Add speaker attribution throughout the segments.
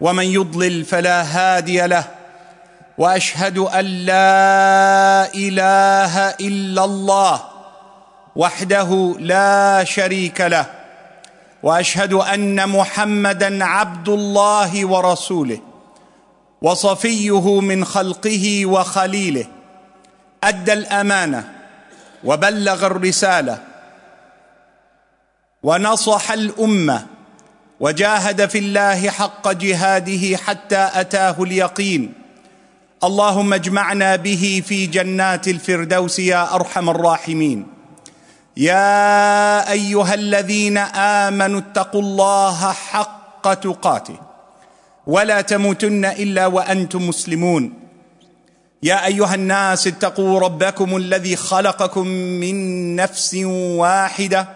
Speaker 1: ومن يضلل فلا هادي له وأشهد أن لا إله إلا الله وحده لا شريك له وأشهد أن محمدا عبد الله ورسوله وصفيه من خلقه وخليله أدى الأمانة وبلغ الرسالة ونصح الأمة وجاهد في الله حق جهاده حتى أتاه اليقين. اللهم اجمعنا به في جنات الفردوس يا أرحم الراحمين. يا أيها الذين آمنوا اتقوا الله حق تقاته. ولا تموتن إلا وأنتم مسلمون. يا أيها الناس اتقوا ربكم الذي خلقكم من نفس واحدة.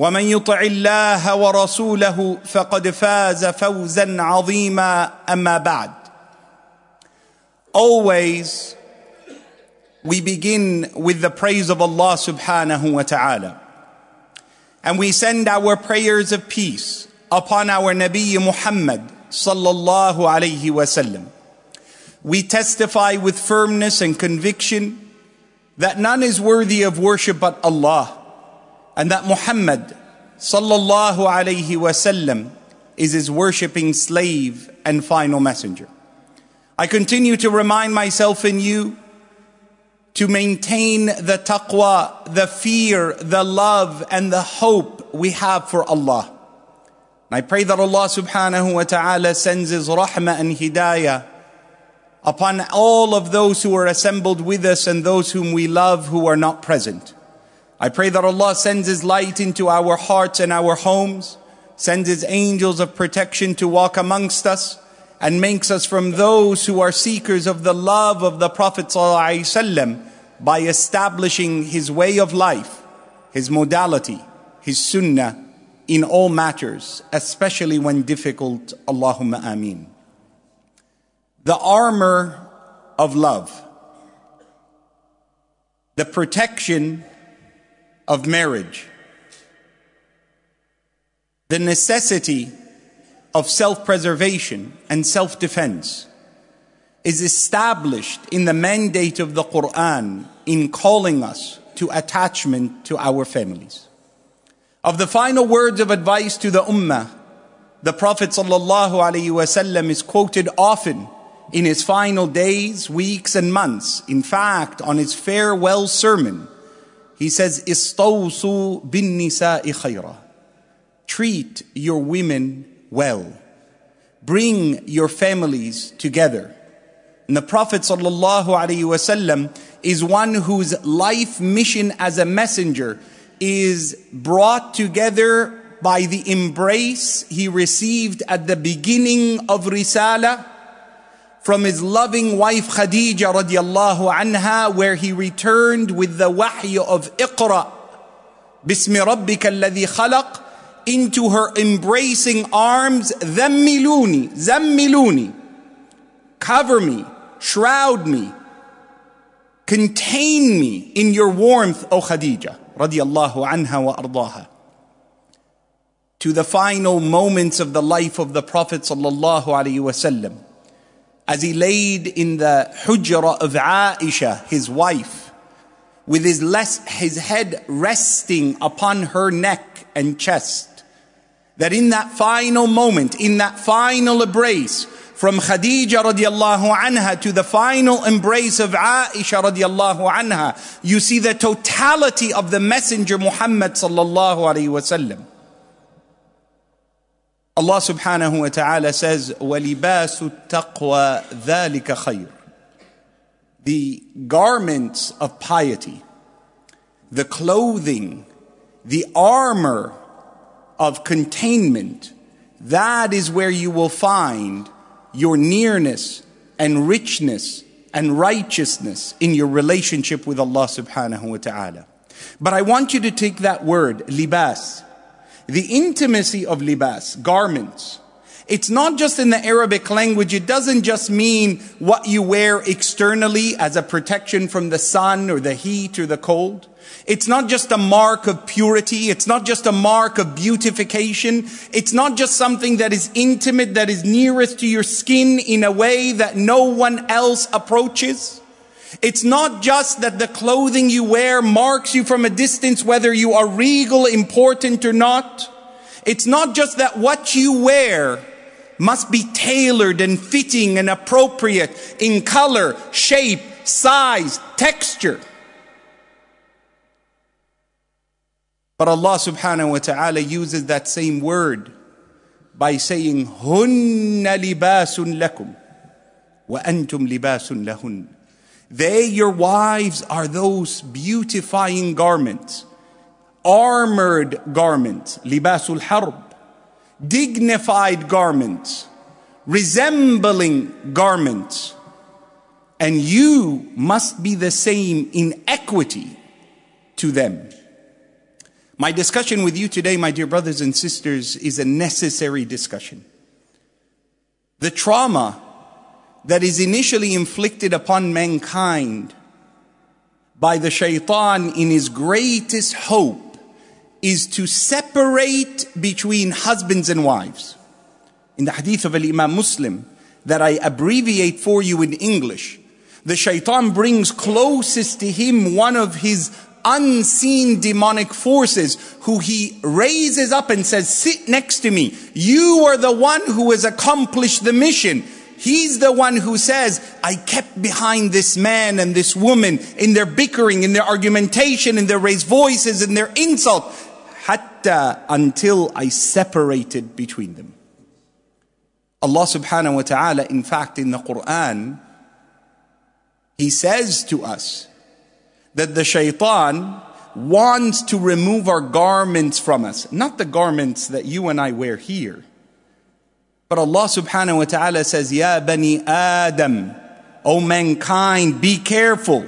Speaker 1: ومن يطع الله ورسوله فقد فاز فوزا عظيما اما بعد always we begin with the praise of Allah subhanahu wa ta'ala and we send our prayers of peace upon our Nabi Muhammad sallallahu alayhi wasallam. We testify with firmness and conviction that none is worthy of worship but Allah, and that Muhammad sallallahu alayhi wasallam is his worshipping slave and final messenger. I continue to remind myself and you to maintain the taqwa, the fear, the love, and the hope we have for Allah. I pray that Allah subhanahu wa ta'ala sends His rahmah and hidayah upon all of those who are assembled with us and those whom we love who are not present. I pray that Allah sends His light into our hearts and our homes, sends His angels of protection to walk amongst us, and makes us from those who are seekers of the love of the Prophet ﷺ by establishing his way of life, his modality, his sunnah in all matters, especially when difficult. Allahumma ameen. The armor of love, the protection of marriage, the necessity of self preservation and self defense is established in the mandate of the Quran in calling us to attachment to our families. Of the final words of advice to the Ummah, the Prophet ﷺ is quoted often in his final days, weeks, and months. In fact, on his farewell sermon, he says, Istawsu bin nisa'i khayra. Treat your women well. Bring your families together. And the Prophet ﷺ is one whose life mission as a messenger is brought together by the embrace he received at the beginning of Risala from his loving wife Khadija radiallahu anha where he returned with the wahy of Iqra Bismi Rabbika alladhi khalaq into her embracing arms Zammiluni, Zammiluni cover me shroud me contain me in your warmth O Khadija radiallahu anha wa ardaha to the final moments of the life of the Prophet sallallahu alaihi wasallam as he laid in the hujra of Aisha his wife with his, less, his head resting upon her neck and chest that in that final moment in that final embrace from Khadija radiallahu anha to the final embrace of Aisha radiallahu anha, you see the totality of the Messenger Muhammad sallallahu alayhi wasallam. Allah subhanahu wa ta'ala says, وَلِبَاسُ التَّقْوَى ذَلِكَ خَيْرٌ The garments of piety, the clothing, the armor of containment, that is where you will find your nearness and richness and righteousness in your relationship with Allah subhanahu wa ta'ala. But I want you to take that word, libas, the intimacy of libas, garments. It's not just in the Arabic language. It doesn't just mean what you wear externally as a protection from the sun or the heat or the cold. It's not just a mark of purity. It's not just a mark of beautification. It's not just something that is intimate, that is nearest to your skin in a way that no one else approaches. It's not just that the clothing you wear marks you from a distance, whether you are regal, important or not. It's not just that what you wear must be tailored and fitting and appropriate in color, shape, size, texture. But Allah subhanahu wa ta'ala uses that same word by saying, هن لباس لكم وأنتم لباس لهن. they, your wives, are those beautifying garments, armored garments, libasul harb, dignified garments, resembling garments. And you must be the same in equity to them. My discussion with you today, my dear brothers and sisters, is a necessary discussion. The trauma that is initially inflicted upon mankind by the shaitan in his greatest hope is to separate between husbands and wives. In the hadith of Imam Muslim that I abbreviate for you in English, the shaitan brings closest to him one of his unseen demonic forces who he raises up and says, sit next to me. You are the one who has accomplished the mission. He's the one who says, I kept behind this man and this woman in their bickering, in their argumentation, in their raised voices, in their insult, hatta until I separated between them. Allah subhanahu wa ta'ala, in fact, in the Quran, He says to us, that the shaitan wants to remove our garments from us. Not the garments that you and I wear here. But Allah subhanahu wa ta'ala says, Ya bani Adam, O mankind, be careful.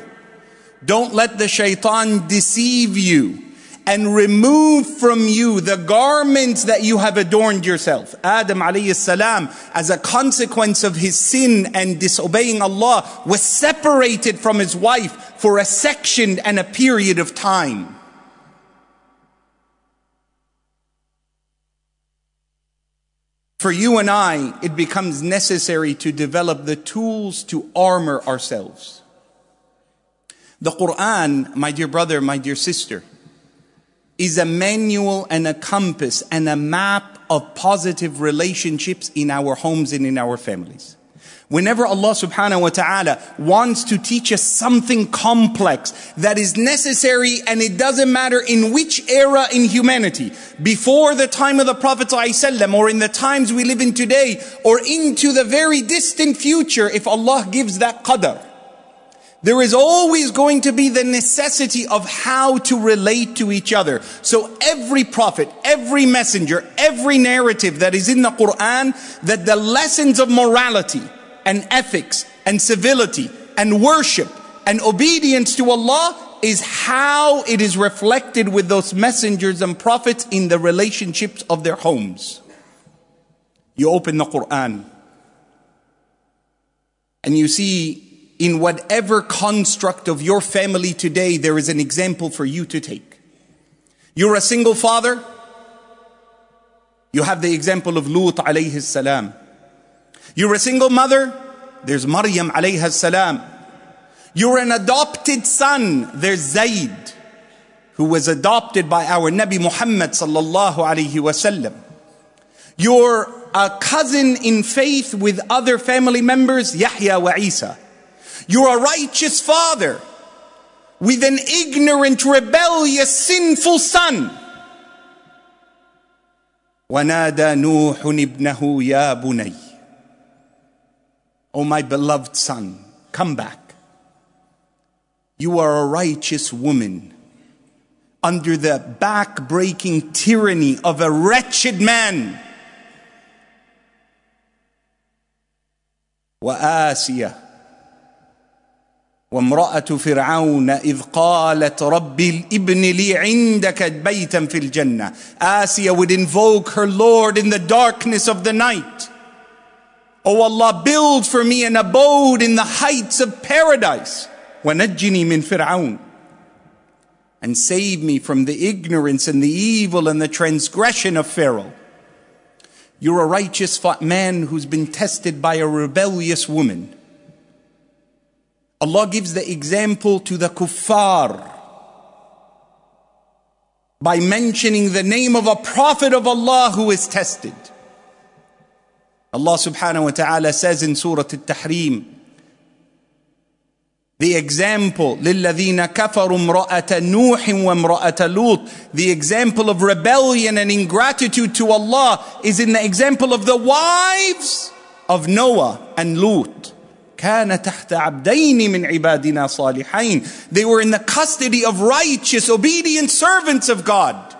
Speaker 1: Don't let the shaitan deceive you and remove from you the garments that you have adorned yourself. Adam alayhi salam, as a consequence of his sin and disobeying Allah, was separated from his wife for a section and a period of time. For you and I, it becomes necessary to develop the tools to armor ourselves. The Quran, my dear brother, my dear sister, is a manual and a compass and a map of positive relationships in our homes and in our families. Whenever Allah subhanahu wa ta'ala wants to teach us something complex that is necessary and it doesn't matter in which era in humanity, before the time of the Prophet ﷺ or in the times we live in today or into the very distant future if Allah gives that qadr. There is always going to be the necessity of how to relate to each other. So every prophet, every messenger, every narrative that is in the Quran, that the lessons of morality and ethics and civility and worship and obedience to Allah is how it is reflected with those messengers and prophets in the relationships of their homes. You open the Quran and you see in whatever construct of your family today, there is an example for you to take. You're a single father. You have the example of Lut alayhi salam. You're a single mother. There's Maryam alayhi salam. You're an adopted son. There's Zayd, who was adopted by our Nabi Muhammad sallallahu alayhi wasallam. You're a cousin in faith with other family members, Yahya wa Isa. You're a righteous father with an ignorant, rebellious, sinful son. ونادى نوح ابنه يا بني Oh my beloved son, come back. You are a righteous woman under the back-breaking tyranny of a wretched man. وآسية وامرأة فرعون إذ قالت رب ابن لي عندك بيتا في الجنة Asiya would invoke her Lord in the darkness of the night. O Allah, build for me an abode in the heights of paradise. ونجني من فرعون and save me from the ignorance and the evil and the transgression of Pharaoh. You're a righteous man who's been tested by a rebellious woman. Allah gives the example to the kuffar by mentioning the name of a prophet of Allah who is tested. Allah subhanahu wa ta'ala says in Surah Al-Tahrim, the example للذين كفروا امرأة نوح وامرأة لوط the example of rebellion and ingratitude to Allah is in the example of the wives of Noah and Lut كان تحت عبدين من عبادنا صالحين they were in the custody of righteous obedient servants of God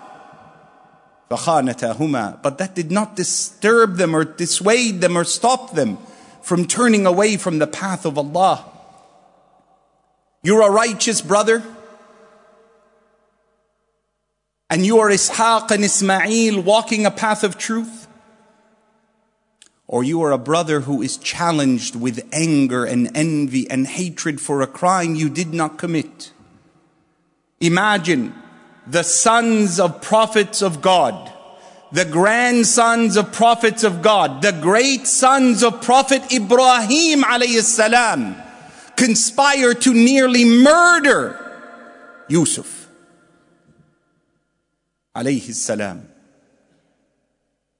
Speaker 1: فخانتاهما but that did not disturb them or dissuade them or stop them from turning away from the path of Allah you're a righteous brother. And you are Ishaq and Ismail walking a path of truth. Or you are a brother who is challenged with anger and envy and hatred for a crime you did not commit. Imagine the sons of prophets of God, the grandsons of prophets of God, the great sons of Prophet Ibrahim alayhi salam conspire to nearly murder Yusuf alayhi salam.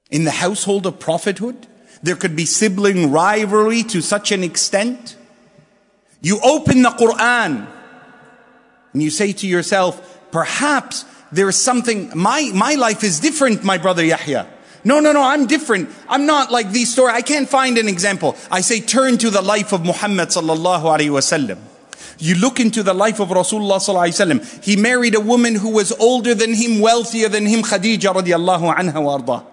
Speaker 1: In the household of prophethood, there could be sibling rivalry to such an extent. You open the Quran and you say to yourself, perhaps there is something, my, my life is different, my brother Yahya. No, no, no, I'm different. I'm not like these stories. I can't find an example. I say turn to the life of Muhammad sallallahu alaihi wasallam. You look into the life of Rasulullah sallallahu alaihi wasallam. He married a woman who was older than him, wealthier than him, Khadija radiallahu anha wa.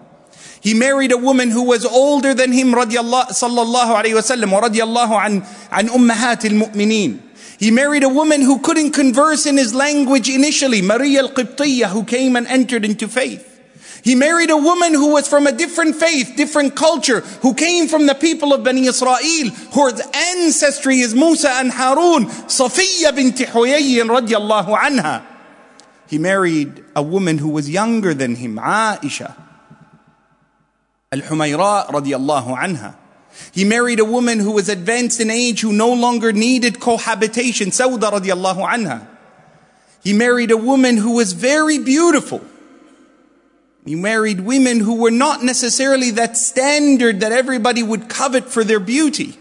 Speaker 1: He married a woman who was older than him, radiallahu sallallahu alaihi wasallam, wa radiallahu an, an ummahat al-mu'mineen. He married a woman who couldn't converse in his language initially, Maria al-Qibtiyah, who came and entered into faith. He married a woman who was from a different faith, different culture, who came from the people of Bani Israel, whose ancestry is Musa and Harun, Safiya bint Huyayyin radiallahu anha. He married a woman who was younger than him, Aisha. Al-Humayra radiallahu anha. He married a woman who was advanced in age who no longer needed cohabitation, Sauda radiallahu anha. He married a woman who was very beautiful. He married women who were not necessarily that standard that everybody would covet for their beauty.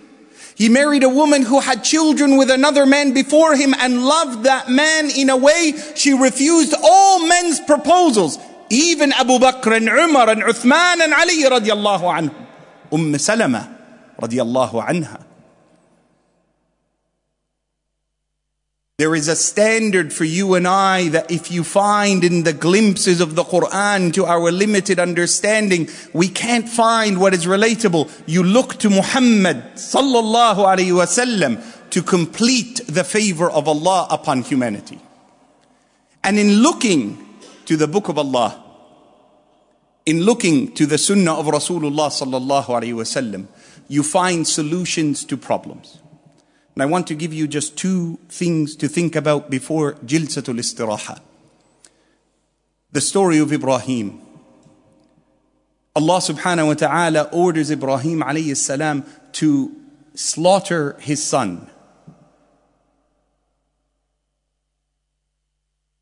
Speaker 1: He married a woman who had children with another man before him and loved that man in a way she refused all men's proposals. Even Abu Bakr and Umar and Uthman and Ali radiallahu anhum. Umm Salama radiallahu anha. There is a standard for you and I that if you find in the glimpses of the Quran to our limited understanding, we can't find what is relatable. You look to Muhammad sallallahu alayhi wasallam to complete the favor of Allah upon humanity. And in looking to the book of Allah, in looking to the sunnah of Rasulullah sallallahu alayhi wasallam, you find solutions to problems. And I want to give you just two things to think about before Jilsatul Istiraha. The story of Ibrahim. Allah subhanahu wa ta'ala orders Ibrahim alayhi salam to slaughter his son.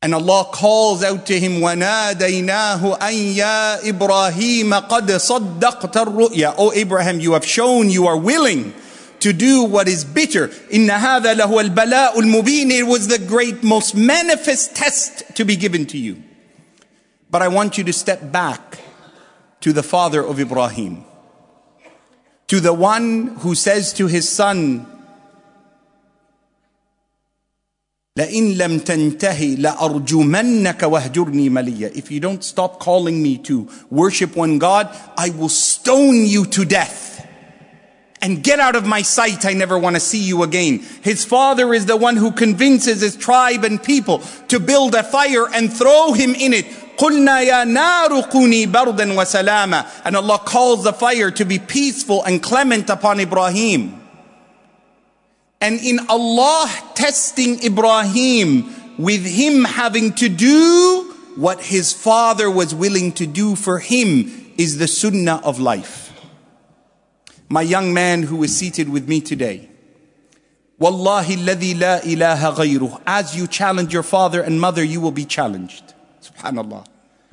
Speaker 1: And Allah calls out to him, وَنَادَيْنَاهُ أَن يَا إِبْرَاهِيمَ قَدْ صَدَّقْتَ الرُّؤْيَا O Abraham, you have shown you are willing to do what is bitter. إِنَّ هَذَا لَهُوَ الْبَلَاءُ الْمُبِينِ It was the great, most manifest test to be given to you. But I want you to step back to the father of Ibrahim. To the one who says to his son, لئن لم تنتهي لأرجمنك واهجرني مليا If you don't stop calling me to worship one God, I will stone you to death. And get out of my sight, I never want to see you again. His father is the one who convinces his tribe and people to build a fire and throw him in it. قلنا يا نار كوني بردا وسلاما And Allah calls the fire to be peaceful and clement upon Ibrahim. And in Allah testing Ibrahim with him having to do what his father was willing to do for him is the sunnah of life. My young man who is seated with me today. Wallahi alladhi la ilaha ghayruh. As you challenge your father and mother, you will be challenged. Subhanallah.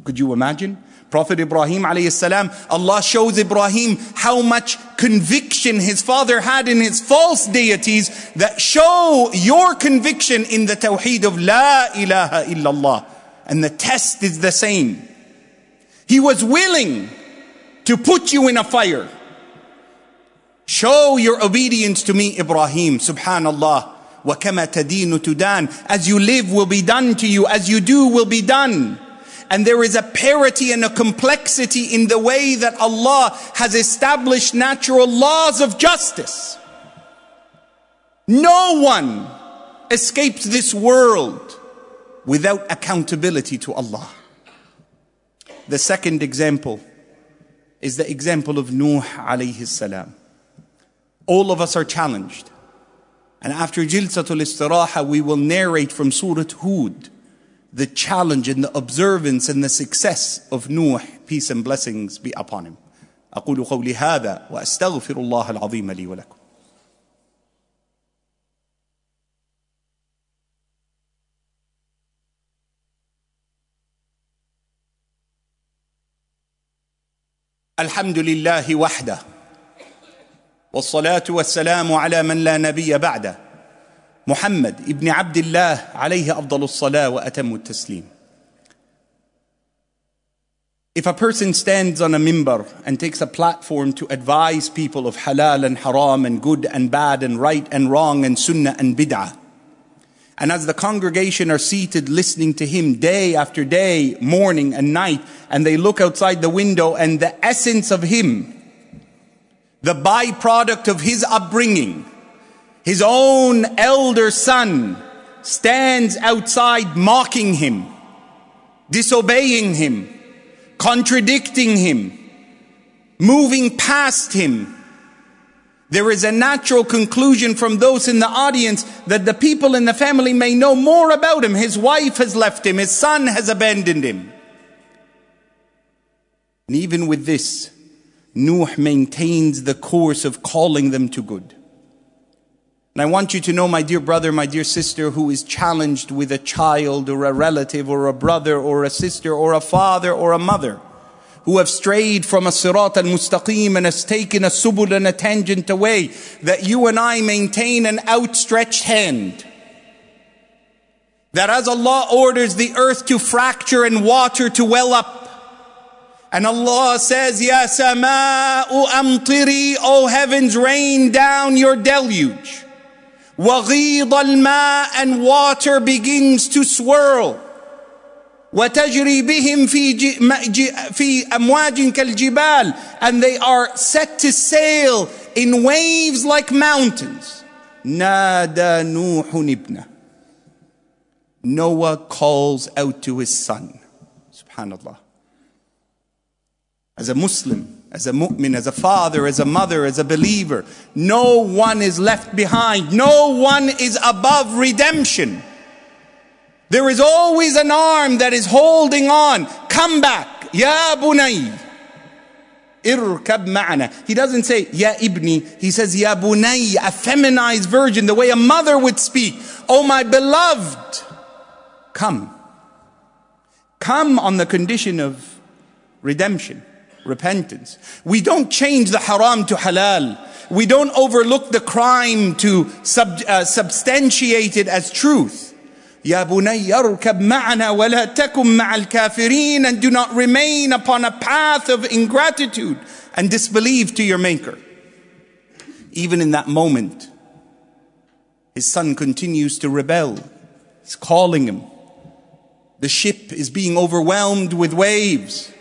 Speaker 1: Could you imagine? Prophet Ibrahim alayhi salam, Allah shows Ibrahim how much conviction his father had in his false deities that show your conviction in the tawheed of La ilaha illallah. And the test is the same. He was willing to put you in a fire. Show your obedience to me, Ibrahim, subhanallah. وَكَمَا تَدِينُ تُدَانُ As you live will be done to you, as you do will be done and there is a parity and a complexity in the way that Allah has established natural laws of justice. No one escapes this world without accountability to Allah. The second example is the example of Nuh alayhi salam. All of us are challenged. And after Jilsatul Istiraha, we will narrate from Surah Hud the challenge and the observance and the success of Nuh, peace and blessings be upon him. أقول قولي هذا وأستغفر الله العظيم لي ولكم. الحمد لله وحده والصلاة والسلام على من لا نبي بعده محمد ابن عبد الله عليه أفضل الصلاة وأتم التسليم If a person stands on a mimbar and takes a platform to advise people of halal and haram and good and bad and right and wrong and sunnah and bid'ah, and as the congregation are seated listening to him day after day, morning and night, and they look outside the window and the essence of him, the byproduct of his upbringing, his own elder son stands outside mocking him, disobeying him, contradicting him, moving past him. There is a natural conclusion from those in the audience that the people in the family may know more about him. His wife has left him. His son has abandoned him. And even with this, Nuh maintains the course of calling them to good. And I want you to know, my dear brother, my dear sister, who is challenged with a child or a relative or a brother or a sister or a father or a mother, who have strayed from a sirat al-mustaqim and has taken a subul and a tangent away, that you and I maintain an outstretched hand. That as Allah orders the earth to fracture and water to well up, and Allah says, Ya sama'u amtiri, O heavens, rain down your deluge. وغيض الماء and water begins to swirl وتجري بهم في في أمواج كالجبال and they are set to sail in waves like mountains نادى نوح ابنه Noah calls out to his son subhanallah as a Muslim as a mu'min, as a father, as a mother, as a believer. No one is left behind. No one is above redemption. There is always an arm that is holding on. Come back. Ya bunay. Irkab ma'ana. He doesn't say, Ya ibni. He says, Ya bunay, a feminized virgin, the way a mother would speak. Oh my beloved, come. come on the condition of redemption, repentance. We don't change the haram to halal. We don't overlook the crime to sub, uh, substantiate it as truth. يا بني اركب معنا ولا تكن مع الكافرين and do not remain upon a path of ingratitude and disbelief to your maker. Even in that moment, his son continues to rebel. He's calling him. The ship is being overwhelmed with waves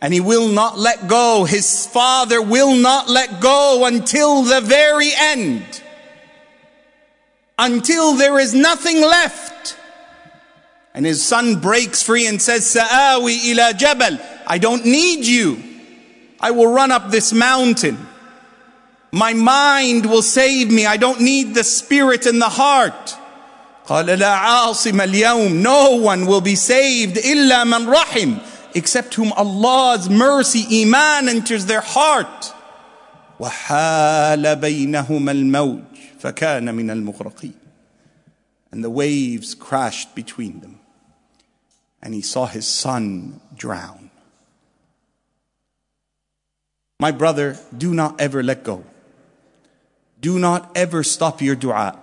Speaker 1: and he will not let go. His father will not let go until the very end. Until there is nothing left. And his son breaks free and says, Sa'awi ila jabal. I don't need you. I will run up this mountain. My mind will save me. I don't need the spirit and the heart. قال لا عاصم اليوم No one will be saved إلا من رحم except whom Allah's mercy, iman enters their heart. وحال بينهما الموج فكان من المغرقين. And the waves crashed between them. And he saw his son drown. My brother, do not ever let go. Do not ever stop your dua.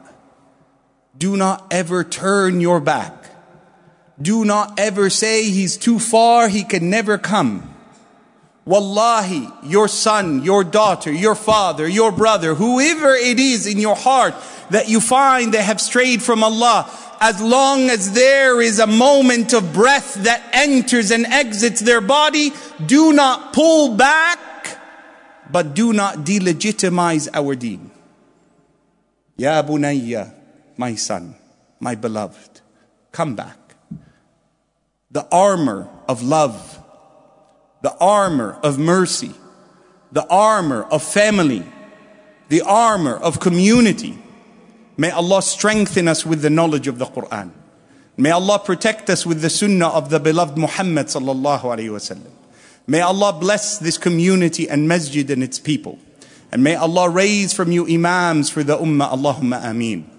Speaker 1: Do not ever turn your back. Do not ever say he's too far, he can never come. Wallahi, your son, your daughter, your father, your brother, whoever it is in your heart that you find they have strayed from Allah, as long as there is a moment of breath that enters and exits their body, do not pull back, but do not delegitimize our deen. Ya bunayya, my son, my beloved, come back the armor of love, the armor of mercy, the armor of family, the armor of community. May Allah strengthen us with the knowledge of the Quran. May Allah protect us with the sunnah of the beloved Muhammad sallallahu alayhi wasallam. May Allah bless this community and masjid and its people. And may Allah raise from you imams for the ummah. Allahumma ameen.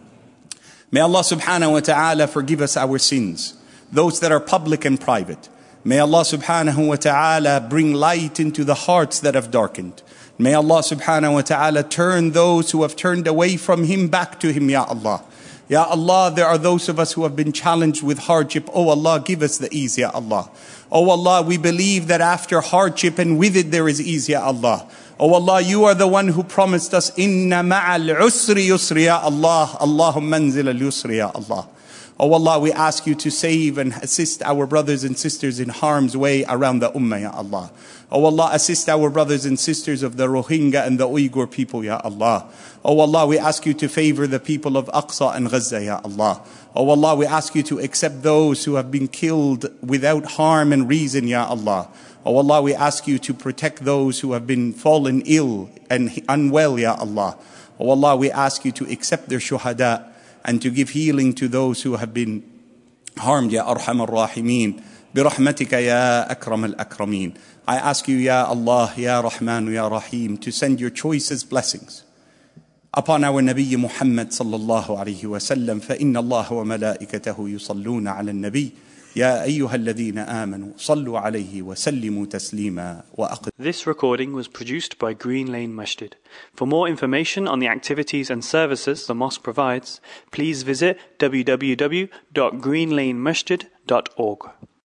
Speaker 1: May Allah subhanahu wa ta'ala forgive us our sins those that are public and private. May Allah subhanahu wa ta'ala bring light into the hearts that have darkened. May Allah subhanahu wa ta'ala turn those who have turned away from Him back to Him, Ya Allah. Ya Allah, there are those of us who have been challenged with hardship. Oh Allah, give us the ease, Ya Allah. Oh Allah, we believe that after hardship and with it there is ease, Ya Allah. Oh Allah, you are the one who promised us, Inna ma'al usri yusri, Ya Allah. Allahumma anzil al yusri, Ya Allah. Oh Allah, we ask you to save and assist our brothers and sisters in harm's way around the Ummah, Ya Allah. Oh Allah, assist our brothers and sisters of the Rohingya and the Uyghur people, Ya Allah. Oh Allah, we ask you to favor the people of Aqsa and Gaza, Ya Allah. Oh Allah, we ask you to accept those who have been killed without harm and reason, Ya Allah. Oh Allah, we ask you to protect those who have been fallen ill and unwell, Ya Allah. Oh Allah, we ask you to accept their shuhada and to give healing to those who have been harmed, Ya Arham al-Rahimin. برحمتك يا أكرم الأكرمين. I ask you, Ya Allah, Ya Rahman, Ya Rahim, to send your choicest blessings upon our Nabi Muhammad sallallahu alayhi wa sallam. فإن الله وملائكته يصلون على النبي. يا أيها الذين آمنوا صلوا عليه وسلموا تسليما وأقل
Speaker 2: This recording was produced by Green Lane Masjid. For more information on the activities and services the mosque provides, please visit www.greenlanemasjid.org.